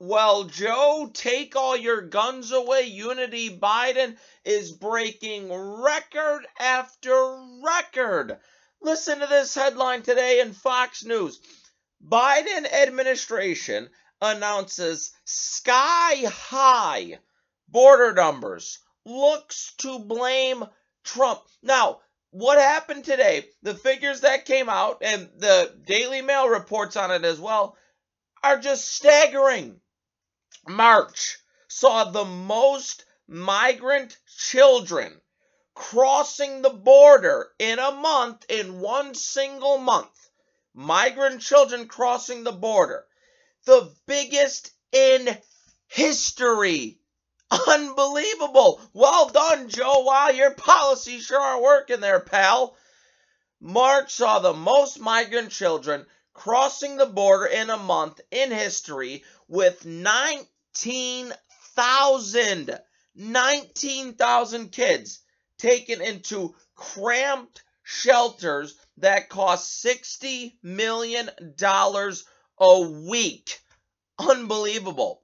Well, Joe, take all your guns away. Unity Biden is breaking record after record. Listen to this headline today in Fox News. Biden administration announces sky high border numbers, looks to blame Trump. Now, what happened today, the figures that came out, and the Daily Mail reports on it as well, are just staggering. March saw the most migrant children crossing the border in a month, in one single month. Migrant children crossing the border. The biggest in history. Unbelievable. Well done, Joe. Wow, your policies sure are working there, pal. March saw the most migrant children crossing the border in a month in history with 19,000 19,000 kids taken into cramped shelters that cost $60 million a week. Unbelievable.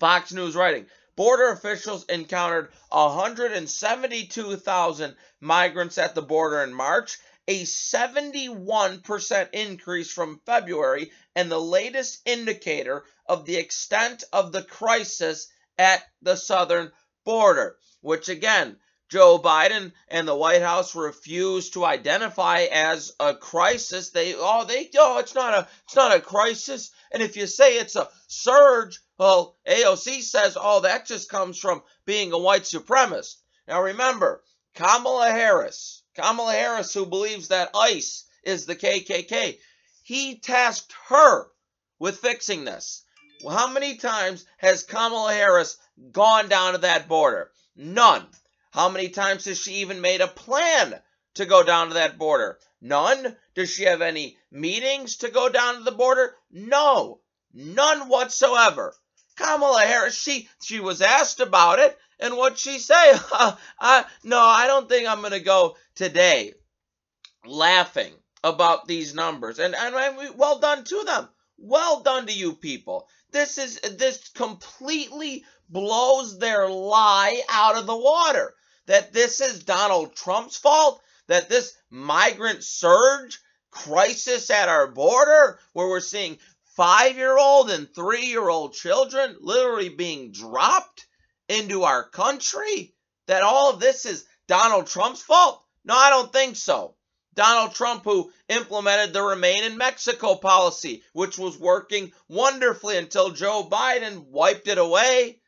Fox News writing border officials encountered 172,000 migrants at the border in March, a 71% increase from February, and the latest indicator of the extent of the crisis at the southern border, which again, Joe Biden and the White House refuse to identify as a crisis. They oh they oh it's not a it's not a crisis. And if you say it's a surge, well, AOC says, oh, that just comes from being a white supremacist. Now remember, Kamala Harris, Kamala Harris, who believes that ICE is the KKK, he tasked her with fixing this. How many times has Kamala Harris gone down to that border? None. How many times has she even made a plan to go down to that border? None. Does she have any meetings to go down to the border? No. None whatsoever. Kamala Harris, she she was asked about it, and what she say? No, I don't think I'm gonna go today. Laughing about these numbers, and and I, well done to them. Well done to you people. This is this completely blows their lie out of the water that this is Donald Trump's fault, that this migrant surge crisis at our border, where we're seeing five year old and three year old children literally being dropped into our country, that all of this is Donald Trump's fault? No, I don't think so. Donald Trump, who implemented the Remain in Mexico policy, which was working wonderfully until Joe Biden wiped it away.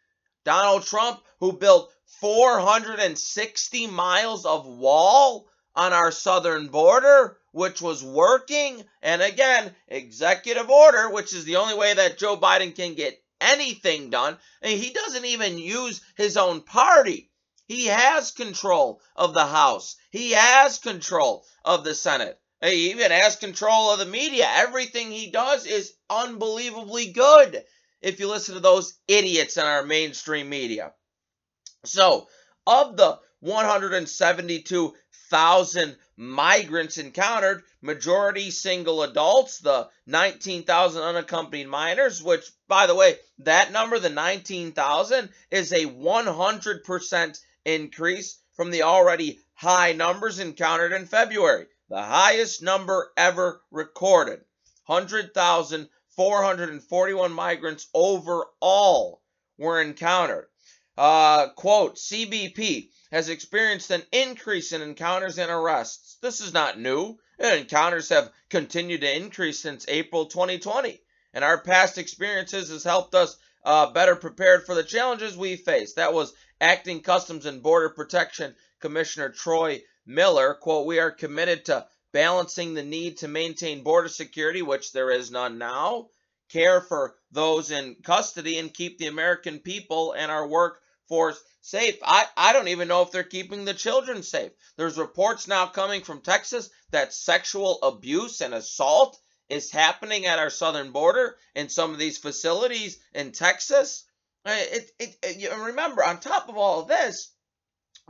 Donald Trump, who built 460 miles of wall on our southern border, which was working. And again, executive order, which is the only way that Joe Biden can get anything done. And he doesn't even use his own party. He has control of the House. He has control of the Senate. He even has control of the media. Everything he does is unbelievably good if you listen to those idiots in our mainstream media. So, of the 172,000 migrants encountered, majority single adults, the 19,000 unaccompanied minors, which, by the way, that number, the 19,000, is a 100% increase from the already high numbers encountered in February, the highest number ever recorded. 100,441 migrants overall were encountered. Uh, quote, CBP has experienced an increase in encounters and arrests. This is not new. Encounters have continued to increase since April 2020. And our past experiences has helped us uh, better prepared for the challenges we face. That was Acting Customs and Border Protection Commissioner Troy Miller. Quote, we are committed to balancing the need to maintain border security, which there is none now, care for those in custody, and keep the American people and our work force safe. I, I don't even know if they're keeping the children safe. There's reports now coming from Texas that sexual abuse and assault is happening at our southern border in some of these facilities in Texas. It, it, it, remember, on top of all of this,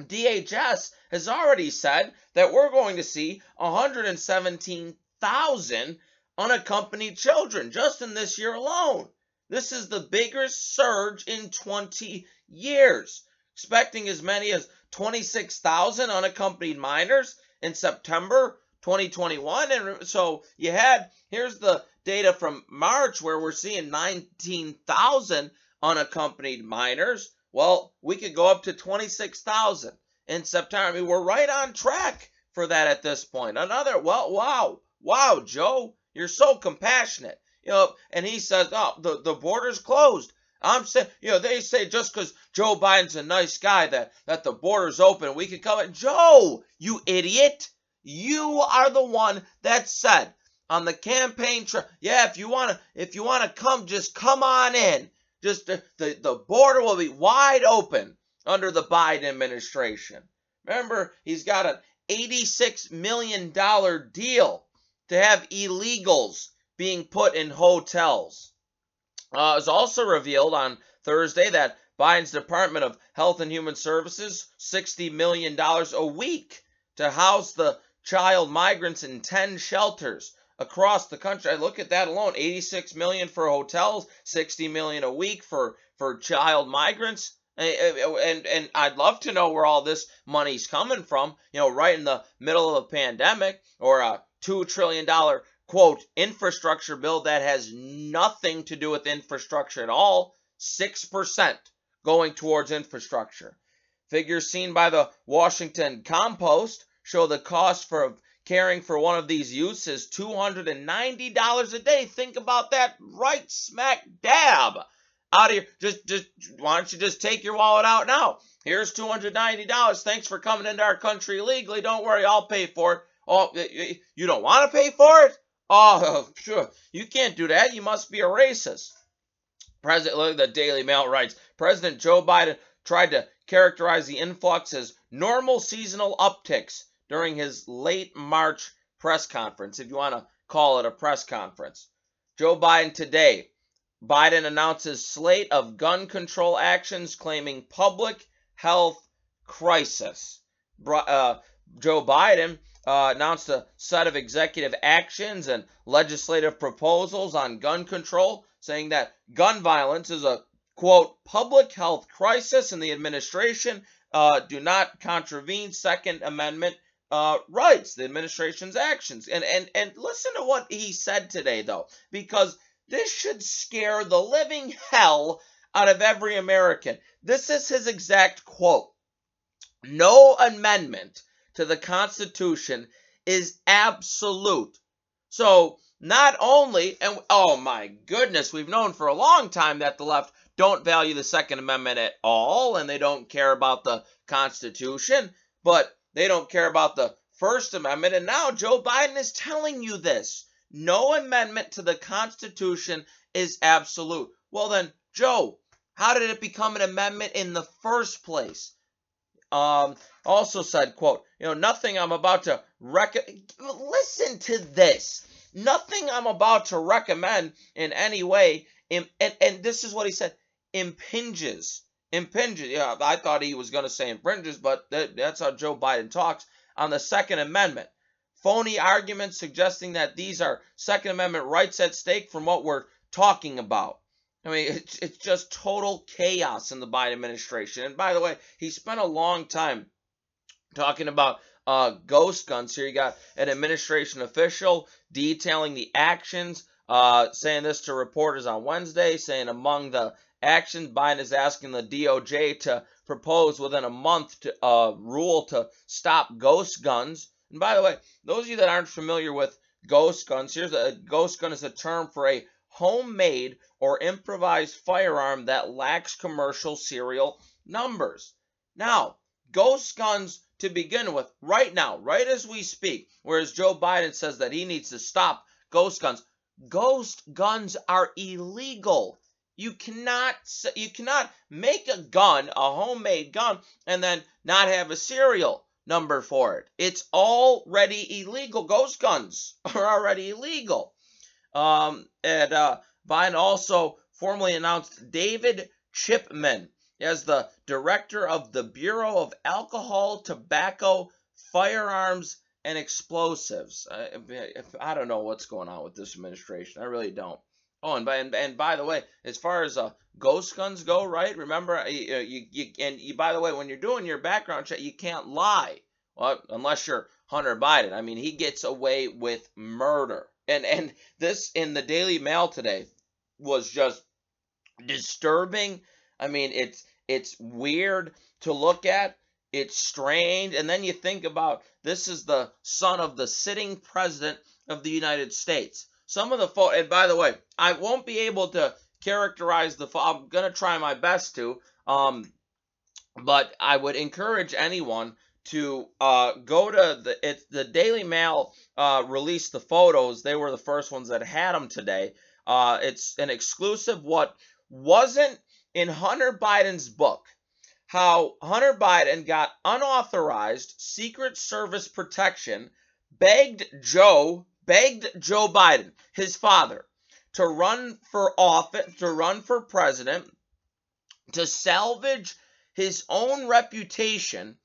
DHS has already said that we're going to see 117,000 unaccompanied children just in this year alone. This is the biggest surge in 20 years, expecting as many as 26,000 unaccompanied minors in September 2021. And so you had, here's the data from March where we're seeing 19,000 unaccompanied minors. Well, we could go up to 26,000 in September. I mean, we're right on track for that at this point. Another, well, wow, wow, Joe, you're so compassionate. You know, and he says, oh, the, the border's closed. I'm saying, you know, they say just because Joe Biden's a nice guy that, that the border's open, we can come in. Joe, you idiot. You are the one that said on the campaign trail, yeah, if you want to, if you want to come, just come on in. Just the, the, the border will be wide open under the Biden administration. Remember, he's got an $86 million deal to have illegals being put in hotels. Uh, it was also revealed on Thursday that Biden's Department of Health and Human Services $60 million a week to house the child migrants in 10 shelters across the country. I look at that alone, 86 million for hotels, 60 million a week for for child migrants. And and I'd love to know where all this money's coming from. You know, right in the middle of a pandemic or a two trillion dollar quote infrastructure bill that has nothing to do with infrastructure at all. Six percent going towards infrastructure. Figures seen by the Washington Compost show the cost for caring for one of these youths is $290 a day. Think about that right smack dab out of your just just why don't you just take your wallet out now? Here's $290. Thanks for coming into our country legally. Don't worry, I'll pay for it. Oh, you don't want to pay for it? Oh, sure. You can't do that. You must be a racist. President, look, the Daily Mail writes President Joe Biden tried to characterize the influx as normal seasonal upticks during his late March press conference, if you want to call it a press conference. Joe Biden today. Biden announces slate of gun control actions claiming public health crisis. Uh, Joe Biden uh, announced a set of executive actions and legislative proposals on gun control, saying that gun violence is a quote public health crisis, and the administration uh, do not contravene Second Amendment uh, rights, the administration's actions. And, and, and listen to what he said today, though, because this should scare the living hell out of every American. This is his exact quote No amendment to the Constitution is absolute. So, not only, and oh my goodness, we've known for a long time that the left don't value the Second Amendment at all and they don't care about the Constitution, but they don't care about the First Amendment. And now Joe Biden is telling you this. No amendment to the Constitution is absolute. Well, then, Joe, how did it become an amendment in the first place? Um, also said, quote, you know, nothing I'm about to recommend. Listen to this. Nothing I'm about to recommend in any way, and, and this is what he said, impinges impinges. Yeah, I thought he was going to say impinges, but that, that's how Joe Biden talks on the Second Amendment. Phony arguments suggesting that these are Second Amendment rights at stake from what we're talking about. I mean, it's, it's just total chaos in the Biden administration. And by the way, he spent a long time talking about uh, ghost guns. Here you got an administration official detailing the actions, uh, saying this to reporters on Wednesday, saying among the actions. Biden is asking the DOJ to propose within a month to uh, rule to stop ghost guns. And by the way, those of you that aren't familiar with ghost guns, here's a ghost gun is a term for a homemade or improvised firearm that lacks commercial serial numbers. Now, ghost guns to begin with, right now, right as we speak, whereas Joe Biden says that he needs to stop ghost guns, ghost guns are illegal you cannot you cannot make a gun, a homemade gun, and then not have a serial number for it. It's already illegal. Ghost guns are already illegal. Um, and uh, Biden also formally announced David Chipman as the director of the Bureau of Alcohol, Tobacco, Firearms, and Explosives. I, I don't know what's going on with this administration. I really don't. Oh, and by and, and by the way, as far as uh, ghost guns go, right? Remember, uh, you, you, you and you. By the way, when you're doing your background check, you can't lie. Well, unless you're Hunter Biden. I mean, he gets away with murder. And and this in the Daily Mail today was just disturbing. I mean, it's it's weird to look at. It's strange. And then you think about this is the son of the sitting president of the United States. Some of the photo, and by the way, I won't be able to characterize the. I'm gonna try my best to. Um, but I would encourage anyone to uh, go to the it's the Daily Mail uh, released the photos. They were the first ones that had them today. Uh, it's an exclusive. What wasn't in Hunter Biden's book? How Hunter Biden got unauthorized Secret Service protection, begged Joe, begged Joe Biden, his father, to run for office, to run for president, to salvage his own reputation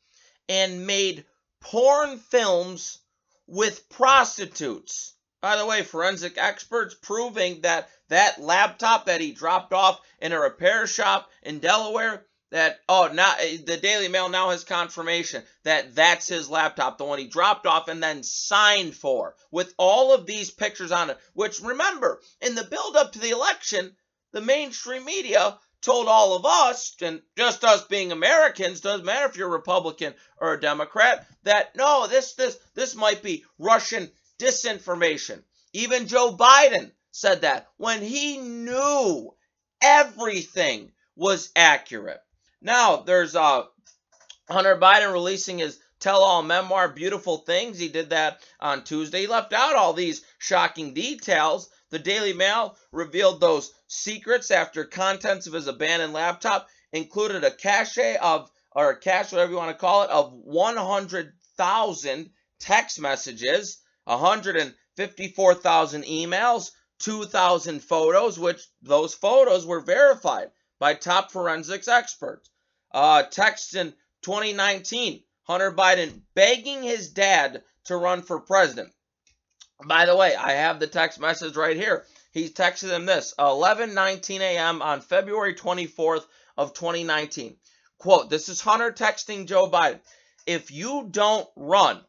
and made porn films with prostitutes. By the way, forensic experts proving that that laptop that he dropped off in a repair shop in Delaware, that oh now eh, the Daily Mail now has confirmation that that's his laptop, the one he dropped off and then signed for, with all of these pictures on it. Which remember, in the build up to the election, the mainstream media told all of us, and just us being Americans, doesn't matter if you're Republican or a Democrat, that no, this this this might be Russian disinformation. Even Joe Biden said that when he knew everything was accurate. Now there's uh Hunter Biden releasing his tell-all memoir, Beautiful Things. He did that on Tuesday. He left out all these shocking details. The Daily Mail revealed those secrets after contents of his abandoned laptop included a cache of, or a cache, whatever you want to call it, of 100,000 text messages, 154,000 emails, 2,000 photos, which those photos were verified by top forensics experts. Uh, text in 2019, Hunter Biden begging his dad to run for president. By the way, I have the text message right here. He texted him this 11:19 a.m. on February 24th of 2019. Quote, this is Hunter texting Joe Biden. If you don't run,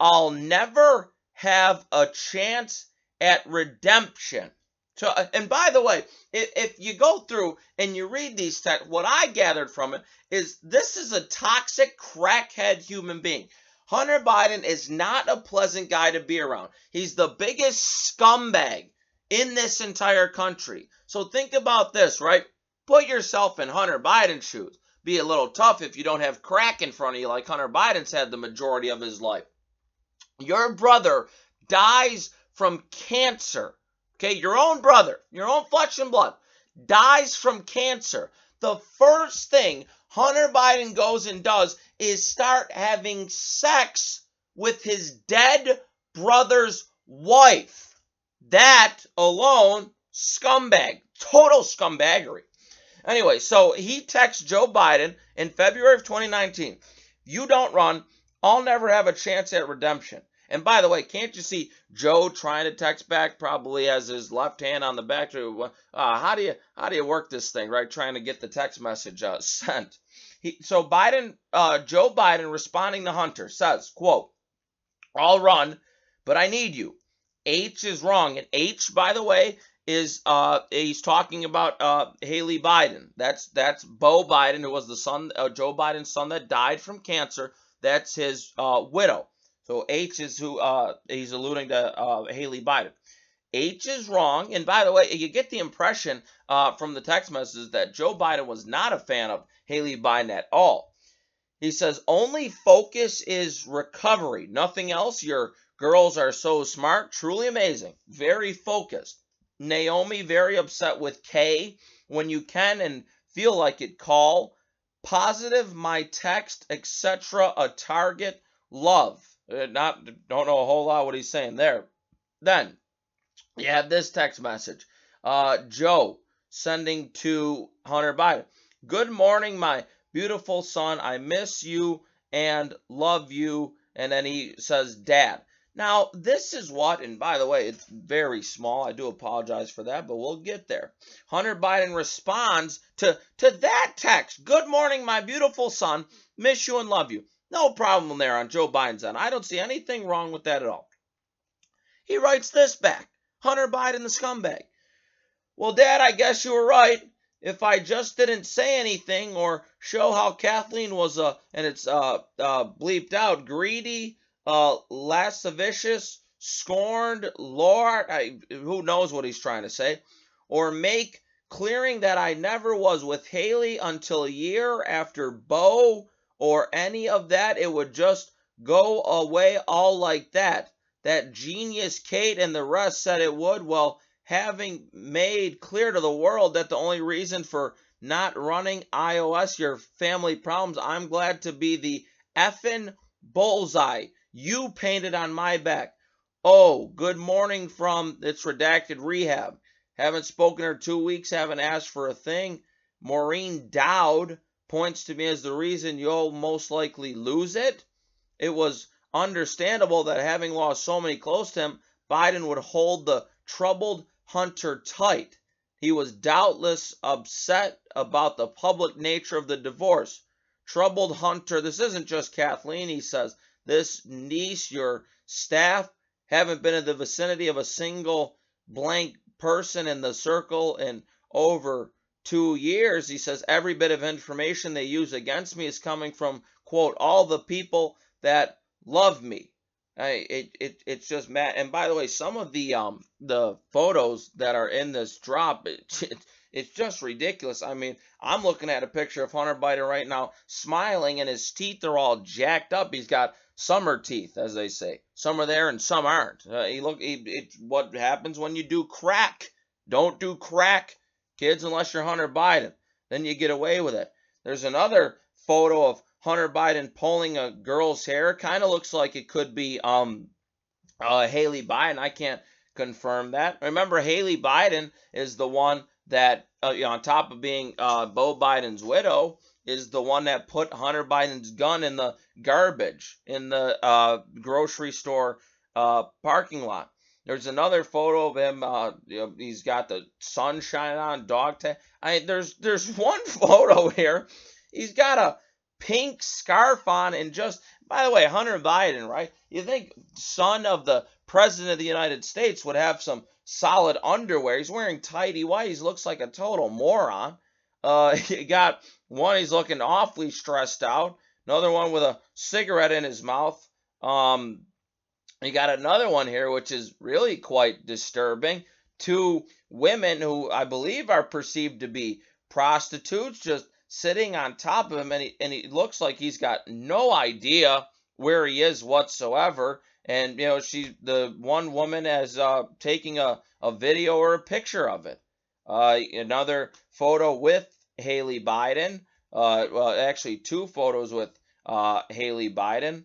I'll never have a chance at redemption. So, uh, and by the way, if, if you go through and you read these texts, what I gathered from it is this is a toxic crackhead human being. Hunter Biden is not a pleasant guy to be around. He's the biggest scumbag in this entire country. So think about this, right? Put yourself in Hunter Biden's shoes. Be a little tough if you don't have crack in front of you like Hunter Biden's had the majority of his life. Your brother dies from cancer. Okay, your own brother, your own flesh and blood, dies from cancer. The first thing Hunter Biden goes and does is start having sex with his dead brother's wife. That alone, scumbag, total scumbaggery. Anyway, so he texts Joe Biden in February of 2019. You don't run, I'll never have a chance at redemption. And by the way, can't you see Joe trying to text back? Probably has his left hand on the back. Uh, how do you how do you work this thing? Right, trying to get the text message uh, sent. He, so Biden, uh, Joe Biden, responding to Hunter says, "quote I'll run, but I need you. H is wrong. And H, by the way, is uh he's talking about uh Haley Biden. That's that's Bo Biden, who was the son uh, Joe Biden's son that died from cancer. That's his uh widow. So H is who uh he's alluding to uh Haley Biden. H is wrong. And by the way, you get the impression uh, from the text messages that Joe Biden was not a fan of Haley Biden at all. He says only focus is recovery, nothing else. You're Girls are so smart, truly amazing, very focused. Naomi very upset with Kay. When you can and feel like it, call. Positive my text, etc. A target love. Uh, not don't know a whole lot what he's saying there. Then you have this text message. Uh, Joe sending to Hunter Biden. Good morning, my beautiful son. I miss you and love you. And then he says, Dad. Now, this is what, and by the way, it's very small. I do apologize for that, but we'll get there. Hunter Biden responds to, to that text Good morning, my beautiful son. Miss you and love you. No problem there on Joe Biden's end. I don't see anything wrong with that at all. He writes this back Hunter Biden, the scumbag. Well, Dad, I guess you were right. If I just didn't say anything or show how Kathleen was a, and it's uh, uh bleeped out, greedy, uh, lascivious, scorned, Lord, I, who knows what he's trying to say, or make clearing that I never was with Haley until a year after Bo or any of that, it would just go away all like that. That genius Kate and the rest said it would. Well, having made clear to the world that the only reason for not running iOS, your family problems, I'm glad to be the effing bullseye you painted on my back. Oh, good morning from it's redacted rehab. Haven't spoken her two weeks, haven't asked for a thing. Maureen Dowd points to me as the reason you'll most likely lose it. It was understandable that having lost so many close to him, Biden would hold the troubled Hunter tight. He was doubtless upset about the public nature of the divorce. Troubled Hunter, this isn't just Kathleen, he says this niece, your staff, haven't been in the vicinity of a single blank person in the circle in over two years. He says every bit of information they use against me is coming from, quote, all the people that love me. I, it, it it's just mad. And by the way, some of the um the photos that are in this drop, it, it, it's just ridiculous. I mean, I'm looking at a picture of Hunter Biden right now, smiling, and his teeth are all jacked up. He's got summer teeth, as they say. Some are there and some aren't. Uh, he look, he, it's what happens when you do crack. Don't do crack, kids, unless you're Hunter Biden. Then you get away with it. There's another photo of Hunter Biden pulling a girl's hair. Kind of looks like it could be um uh, Haley Biden. I can't confirm that. Remember, Haley Biden is the one that, uh, you know, on top of being uh, Bo Biden's widow, is the one that put Hunter Biden's gun in the garbage in the uh, grocery store uh, parking lot. There's another photo of him. Uh, you know, he's got the sunshine on, dog tag. I there's there's one photo here. He's got a pink scarf on, and just by the way, Hunter Biden, right? You think son of the president of the United States would have some solid underwear? He's wearing tidy whities. He looks like a total moron. Uh, you got one, he's looking awfully stressed out. Another one with a cigarette in his mouth. Um, you got another one here, which is really quite disturbing. Two women who I believe are perceived to be prostitutes just sitting on top of him, and he, and he looks like he's got no idea where he is whatsoever. And, you know, she, the one woman is uh, taking a, a video or a picture of it. Uh, another photo with Haley Biden. Uh, well, actually, two photos with uh, Haley Biden.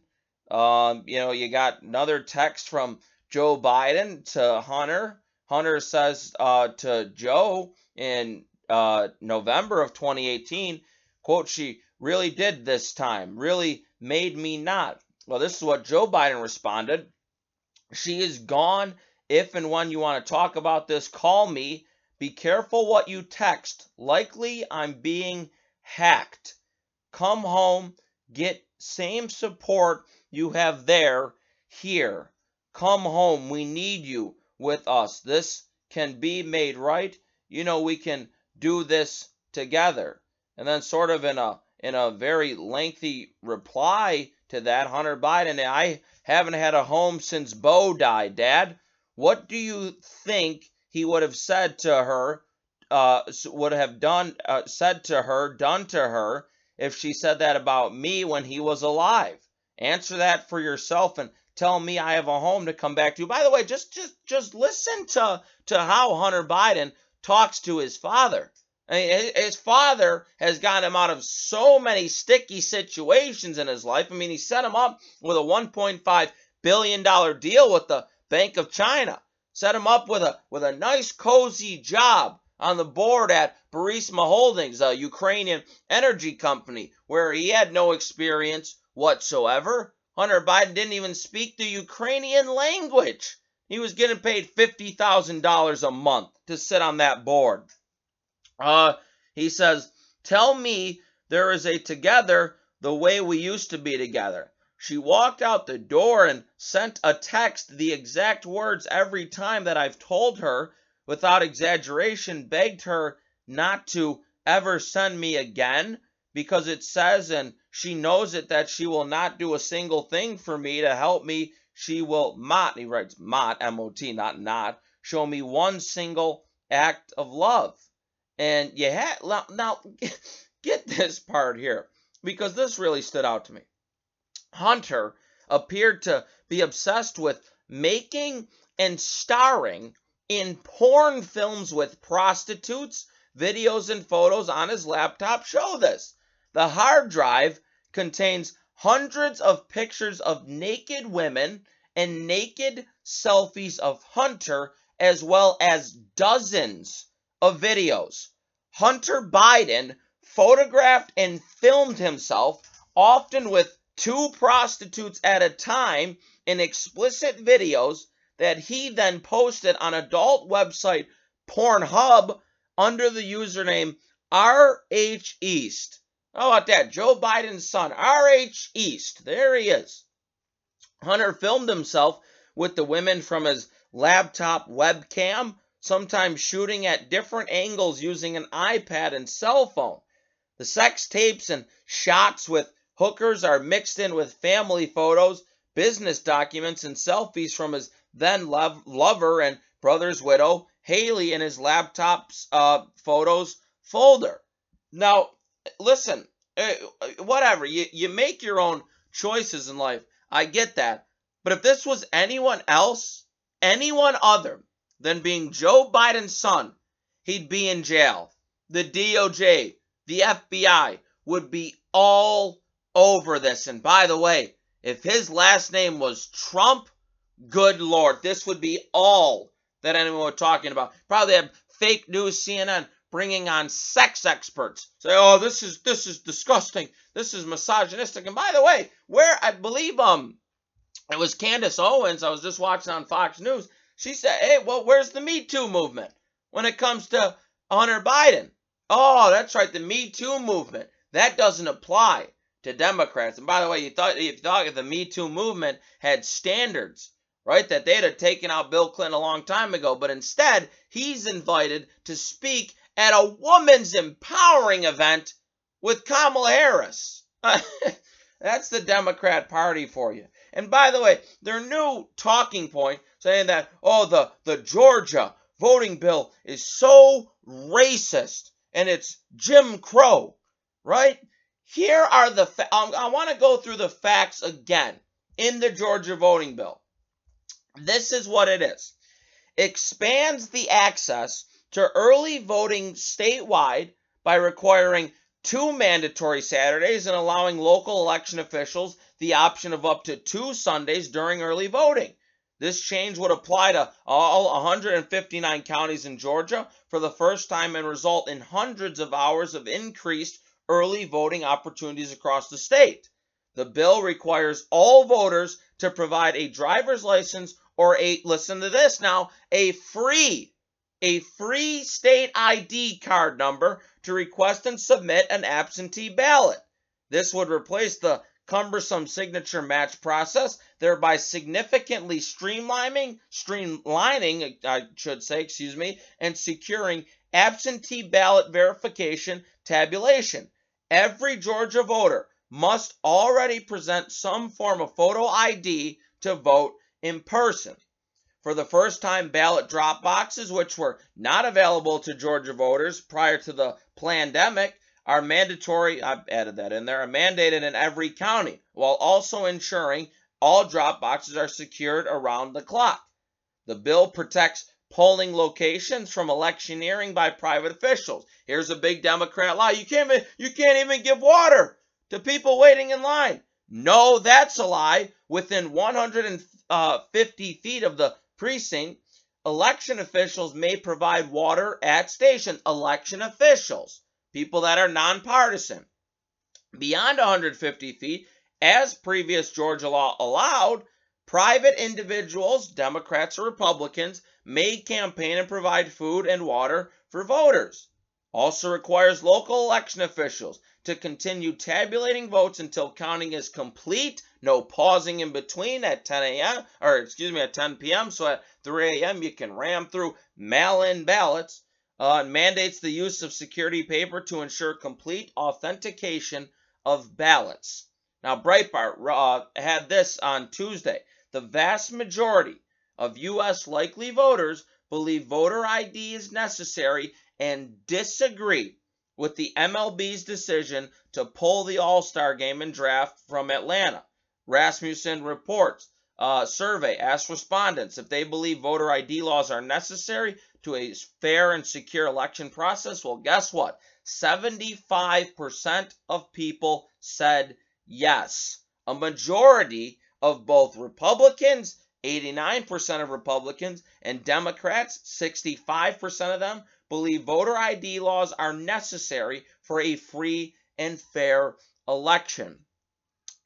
Um, you know, you got another text from Joe Biden to Hunter. Hunter says uh, to Joe in uh, November of 2018, quote, she really did this time, really made me not. Well, this is what Joe Biden responded. She is gone. If and when you want to talk about this, call me. Be careful what you text. Likely I'm being hacked. Come home, get same support you have there here. Come home. We need you with us. This can be made right. You know, we can do this together. And then sort of in a in a very lengthy reply to that, Hunter Biden, I haven't had a home since Bo died, Dad. What do you think he would have said to her, uh, would have done, uh, said to her, done to her, if she said that about me when he was alive. Answer that for yourself and tell me I have a home to come back to. By the way, just just just listen to to how Hunter Biden talks to his father. I mean, his father has gotten him out of so many sticky situations in his life. I mean, he set him up with a 1.5 billion dollar deal with the Bank of China set him up with a with a nice cozy job on the board at Burisma Holdings, a Ukrainian energy company, where he had no experience whatsoever. Hunter Biden didn't even speak the Ukrainian language. He was getting paid $50,000 a month to sit on that board. Uh, he says, Tell me there is a together the way we used to be together. She walked out the door and sent a text the exact words every time that I've told her, without exaggeration, begged her not to ever send me again because it says, and she knows it, that she will not do a single thing for me to help me. She will not, he writes mot, M O T, not not, show me one single act of love. And you had, now, get this part here, because this really stood out to me. Hunter appeared to be obsessed with making and starring in porn films with prostitutes. Videos and photos on his laptop show this. The hard drive contains hundreds of pictures of naked women and naked selfies of Hunter, as well as dozens of videos. Hunter Biden photographed and filmed himself, often with two prostitutes at a time, in explicit videos that he then posted on adult website Pornhub under the username RH East. How about that? Joe Biden's son, R.H. East. There he is. Hunter filmed himself with the women from his laptop webcam, sometimes shooting at different angles using an iPad and cell phone. The sex tapes and shots with hookers are mixed in with family photos, business documents, and selfies from his then love, lover and brother's widow, Haley, in his laptop's uh, photos folder. Now, listen, eh, whatever. You, you make your own choices in life. I get that. But if this was anyone else, anyone other than being Joe Biden's son, he'd be in jail. The DOJ, the FBI would be all over this. And by the way, if his last name was Trump, good lord, this would be all that anyone was talking about. Probably have fake news CNN bringing on sex experts. Say, oh, this is this is disgusting. This is misogynistic. And by the way, where I believe um it was Candace Owens, I was just watching on Fox News. She said, hey, well, where's the Me Too movement when it comes to Hunter Biden? Oh, that's right, the Me Too movement. That doesn't apply to Democrats. And by the way, you thought if you thought the Me Too movement had standards right? That they'd have taken out Bill Clinton a long time ago. But instead, he's invited to speak at a woman's empowering event with Kamala Harris. That's the Democrat Party for you. And by the way, their new talking point saying that, oh, the, the Georgia voting bill is so racist and it's Jim Crow, right? Here are the, fa- um, I want to go through the facts again in the Georgia voting bill. This is what it is expands the access to early voting statewide by requiring two mandatory Saturdays and allowing local election officials the option of up to two Sundays during early voting. This change would apply to all 159 counties in Georgia for the first time and result in hundreds of hours of increased early voting opportunities across the state. The bill requires all voters to provide a driver's license or a, listen to this now, a free, a free state ID card number to request and submit an absentee ballot. This would replace the cumbersome signature match process, thereby significantly streamlining, streamlining, I should say, excuse me, and securing absentee ballot verification tabulation. Every Georgia voter must already present some form of photo ID to vote in person. For the first time, ballot drop boxes, which were not available to Georgia voters prior to the pandemic, are mandatory. I've added that in there, are mandated in every county, while also ensuring all drop boxes are secured around the clock. The bill protects polling locations from electioneering by private officials. Here's a big Democrat lie. You can't even, you can't even give water to people waiting in line. No, that's a lie. Within 150 uh, feet of the precinct, election officials may provide water at stations. Election officials, people that are nonpartisan. Beyond 150 feet, As previous Georgia law allowed, private individuals, Democrats or Republicans, may campaign and provide food and water for voters. Also requires local election officials to continue tabulating votes until counting is complete, no pausing in between at 10 a.m. or excuse me at 10 p.m. So at 3 a.m. you can ram through mail-in ballots. Uh, mandates the use of security paper to ensure complete authentication of ballots. Now, Breitbart uh, had this on Tuesday. The vast majority of U.S. likely voters believe voter ID is necessary and disagree with the MLB's decision to pull the All Star game and draft from Atlanta. Rasmussen reports uh, survey asked respondents if they believe voter ID laws are necessary to a fair and secure election process. Well, guess what? 75% of people said yes. A majority of both Republicans, 89% of Republicans, and Democrats, 65% of them, believe voter ID laws are necessary for a free and fair election.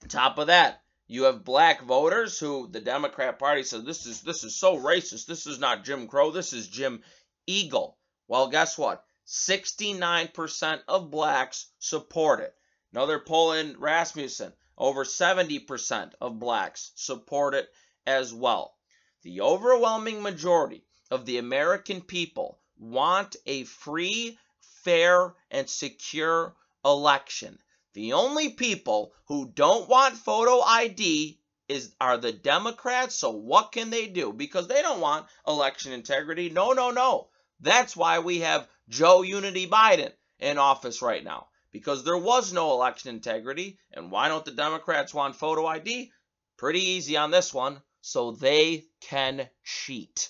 top of that, you have black voters who the Democrat Party said this is this is so racist. This is not Jim Crow. This is Jim Eagle. Well, guess what? 69% of blacks support it. Another poll in Rasmussen, over 70% of blacks support it as well. The overwhelming majority of the American people want a free, fair, and secure election. The only people who don't want photo ID is are the Democrats. So what can they do? Because they don't want election integrity. No, no, no. That's why we have Joe Unity Biden in office right now. Because there was no election integrity. And why don't the Democrats want photo ID? Pretty easy on this one. So they can cheat.